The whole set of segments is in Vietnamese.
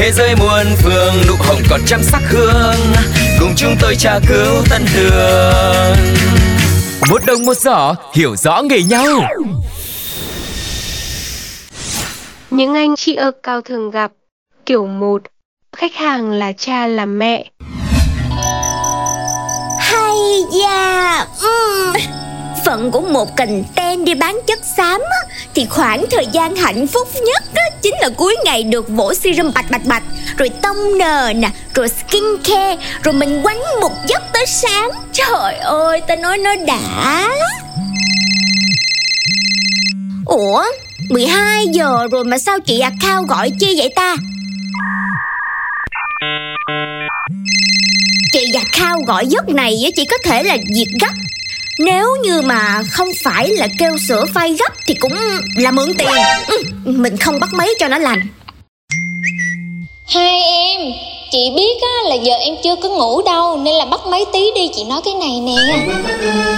Thế giới muôn phương nụ hồng còn trăm sắc hương. Cùng chúng tôi tra cứu tân đường Một đồng một giỏ hiểu rõ nghề nhau. Những anh chị ở cao thường gặp Kiểu một Khách hàng là cha là mẹ. Hay da ừm. Phận của một cành ten đi bán chất xám á, Thì khoảng thời gian hạnh phúc nhất á, Chính là cuối ngày được vỗ serum bạch bạch bạch Rồi tông nờ nè Rồi skin care Rồi mình quánh một giấc tới sáng. Trời ơi ta nói nó đã. Ủa 12 giờ rồi mà sao chị account gọi chi vậy ta? Chị account gọi giấc này á, chỉ có thể là việc gấp. Nếu như mà không phải là kêu sửa file gấp Thì cũng là mượn tiền. Ừ, Mình không bắt mấy cho nó lành. Hai em, chị biết á, là giờ em chưa có ngủ đâu Nên là bắt máy tí đi chị nói cái này nè.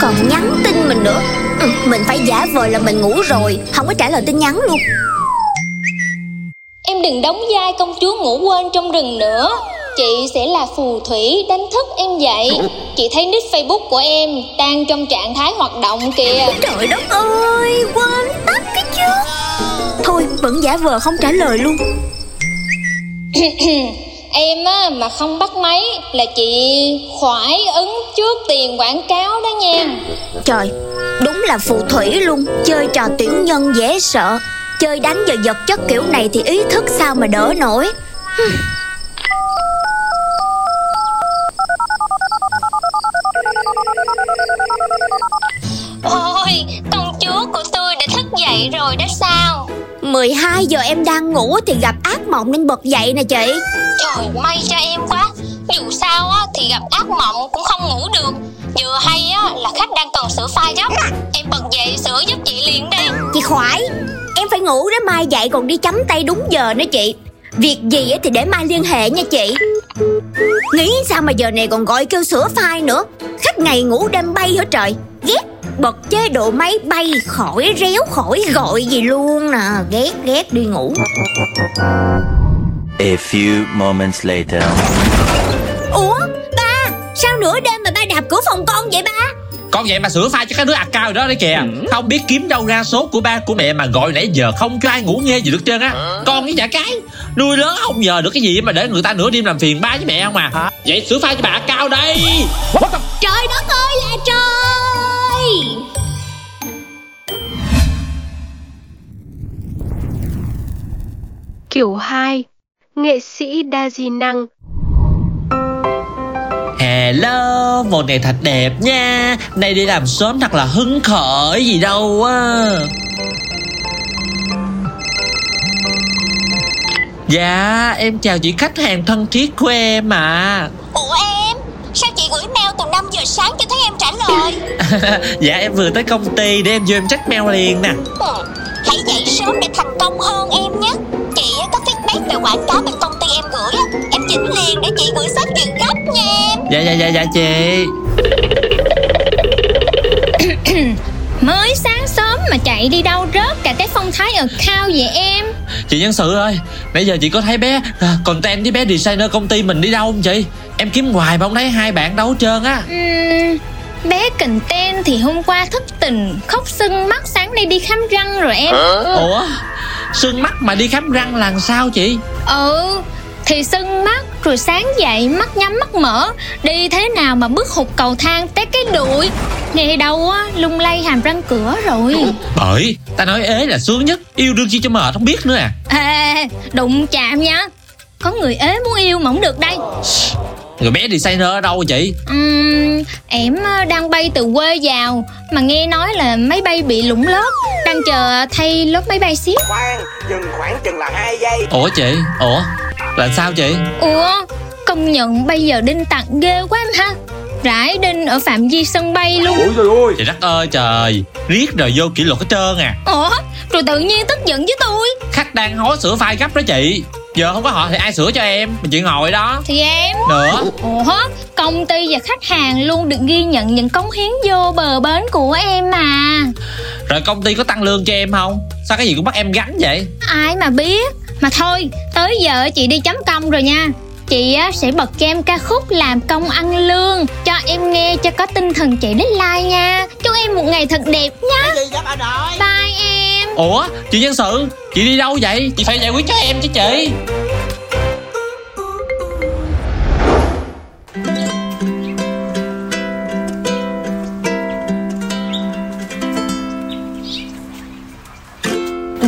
Còn nhắn tin mình nữa. Ừ, Mình phải giả vờ là mình ngủ rồi Không có trả lời tin nhắn luôn. Em đừng đóng vai công chúa ngủ quên trong rừng nữa Chị sẽ là phù thủy đánh thức em dậy. Chị thấy nick facebook của em đang trong trạng thái hoạt động kìa. Trời đất ơi Quên tắt cái chứ. Thôi vẫn giả vờ không trả lời luôn. Em á, mà không bắt máy là chị khoải ứng trước tiền quảng cáo đó nha. Trời Đúng là phù thủy luôn. Chơi trò tiểu nhân dễ sợ. Chơi đánh vào vật chất kiểu này thì ý thức sao mà đỡ nổi 12 giờ em đang ngủ thì gặp ác mộng nên bật dậy nè chị. Trời may cho em quá. Dù sao á thì gặp ác mộng cũng không ngủ được. Vừa hay á là khách đang cần sửa file gấp. Em bật dậy sửa giúp chị liền đi. Chị khoải Em phải ngủ để mai dậy còn đi chấm tay đúng giờ nữa chị. Việc gì á thì để mai liên hệ nha chị. Nghĩ sao mà giờ này còn gọi kêu sửa file nữa? Khách ngày ngủ đêm bay hả trời? Ghét Bật chế độ máy bay khỏi réo khỏi gọi gì luôn nè. Ghét ghét đi ngủ. A few moments later. Ủa ba Sao nửa đêm mà ba đạp cửa phòng con vậy ba? Con vậy mà sửa file cho cái đứa account đó đấy kìa. Không biết kiếm đâu ra số của ba của mẹ mà gọi nãy giờ không cho ai ngủ nghe gì được trơn á. Con với chả cái Nuôi lớn không nhờ được cái gì mà để người ta nửa đêm làm phiền ba với mẹ không à. Vậy sửa file cho bà account đây. Trời đất Kiểu 2 Nghệ sĩ đa di năng. Hello, một ngày thật đẹp nha. Nay đi làm sớm thật là hứng khởi gì đâu á. Dạ, em chào chị khách hàng thân thiết của em à Ủa em Sao chị gửi mail từ 5 giờ sáng cho thấy em trả lời? Dạ em vừa tới công ty để em vô em check mail liền nè. Ừ, Hãy dậy sớm để thành công hơn em nhé quảng cáo bên công ty em gửi á, Em chỉnh liền để chị gửi sếp duyệt gấp nha em. Dạ dạ dạ dạ chị. Mới sáng sớm mà chạy đi đâu rớt cả cái phong thái account vậy em? Chị nhân sự ơi Nãy giờ chị có thấy bé à, Content với bé designer công ty mình đi đâu không chị? Em kiếm hoài mà không thấy hai bạn đâu hết trơn á. Ừm, Bé content thì hôm qua thất tình Khóc sưng mắt sáng nay đi khám răng rồi em. Ủa Sưng mắt mà đi khám răng là sao chị? Ừ Thì sưng mắt rồi sáng dậy mắt nhắm mắt mở. Đi thế nào mà bước hụt cầu thang tới cái đùi? Ngày đầu á lung lay hàm răng cửa rồi. Bởi Ta nói ế là sướng nhất Yêu đương chi cho mệt không biết nữa à. Ê đụng chạm nha. Có người ế muốn yêu mà không được đây Người bé designer ở đâu rồi chị? Ừm, em ờ, đang bay từ quê vào Mà nghe nói là máy bay bị lủng lớp Đang chờ thay lớp máy bay xếp khoan dừng khoảng chừng là hai giây. Ủa chị? Ủa? Là sao chị? Ủa Công nhận bây giờ đinh tặng ghê quá em ha. Rải đinh ở phạm vi sân bay luôn. Trời đất ơi trời Riết rồi vô kỷ luật hết trơn à. Ủa Rồi tự nhiên tức giận với tôi. Khách đang hối sửa file gấp đó chị Giờ không có họ thì ai sửa cho em? Mình chuyện ngồi đó. Thì em? Nữa. Ủa? Công ty và khách hàng luôn được ghi nhận những cống hiến vô bờ bến của em mà. Rồi công ty có tăng lương cho em không? Sao cái gì cũng bắt em gánh vậy? Ai mà biết. Mà thôi Tới giờ chị đi chấm công rồi nha. Chị á, sẽ bật cho em ca khúc làm công ăn lương Cho em nghe cho có tinh thần chị đến like nha. Chúc em một ngày thật đẹp nhé Bye em Ủa, chị nhân sự, Chị đi đâu vậy? Chị phải giải quyết cho em chứ chị.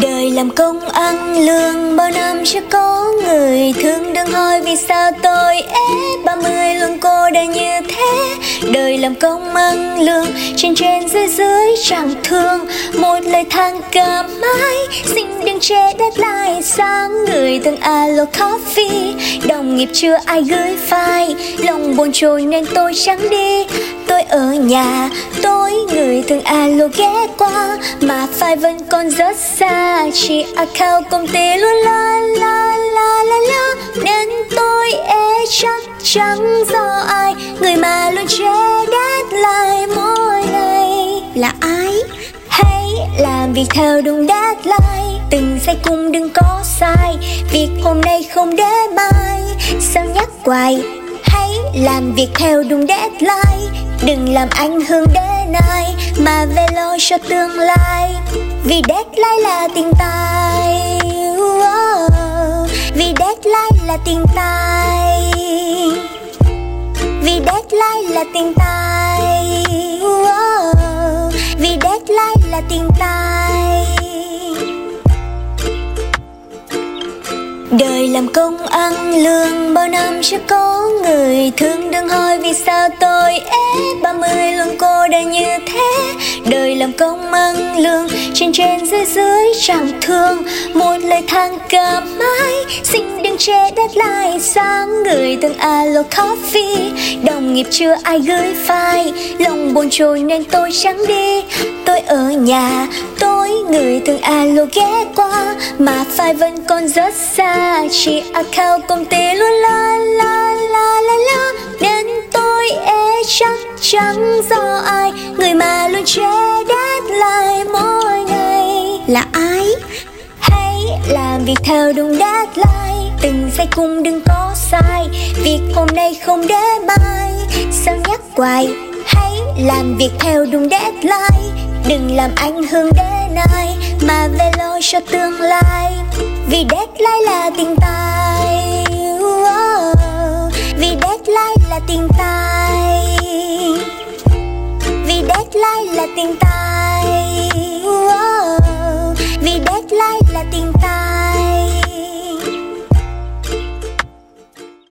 Đời làm công ăn lương, bao năm chưa có người thương. Đừng hỏi vì sao tôi ế, ba mươi luôn cô đơn như thế. Đời làm công ăn lương, trên trên dưới dưới chẳng thương. Một lời than cảm mãi xin đừng che deadline sáng. Người từng alo coffee, đồng nghiệp chưa ai gửi file. Lòng buồn trôi nên tôi chẳng đi. Tôi ở nhà, tôi người từng alo ghé qua. Mà file vẫn còn rất xa, chỉ account công ty luôn la la la la la. Nên tôi e chắc chẳng do ai. Người mà luôn che deadline mỗi ngày. Là ai? Hãy làm việc theo đúng deadline. Từng sai cũng đừng có sai. Việc hôm nay không để mai sao nhắc hoài? Hãy làm việc theo đúng deadline. Đừng làm ảnh hưởng đến ai. Mà về lo cho tương lai. Vì deadline là tiền tài. Tiền tài vì deadline là tiền tài Wow. vì deadline là tiền tài Đời làm công ăn lương, bao năm chưa có người thương đừng hỏi vì sao tôi ế. Ba mươi luôn cô đơn như thế. Đời làm công ăn lương, trên trên dưới dưới chẳng thương. Một lời than cảm mãi xinh đừng che deadline, sáng người từng alo coffee. Đồng nghiệp chưa ai gửi file, lòng buồn trôi nên tôi chẳng đi. Tôi ở nhà tôi người từng alo ghé qua. Mà file vẫn còn rất xa, chỉ account công ty luôn la la la la la. Nên tôi e chắc chẳng do ai, người mà luôn che deadline mỗi ngày. Là ai? Hãy làm việc theo đúng deadline từng giây cùng đừng có sai. Việc hôm nay không để mai. Sao nhắc hoài? Hãy làm việc theo đúng deadline. Đừng làm ảnh hưởng đến ai mà về lo cho tương lai. Vì deadline là tiền tài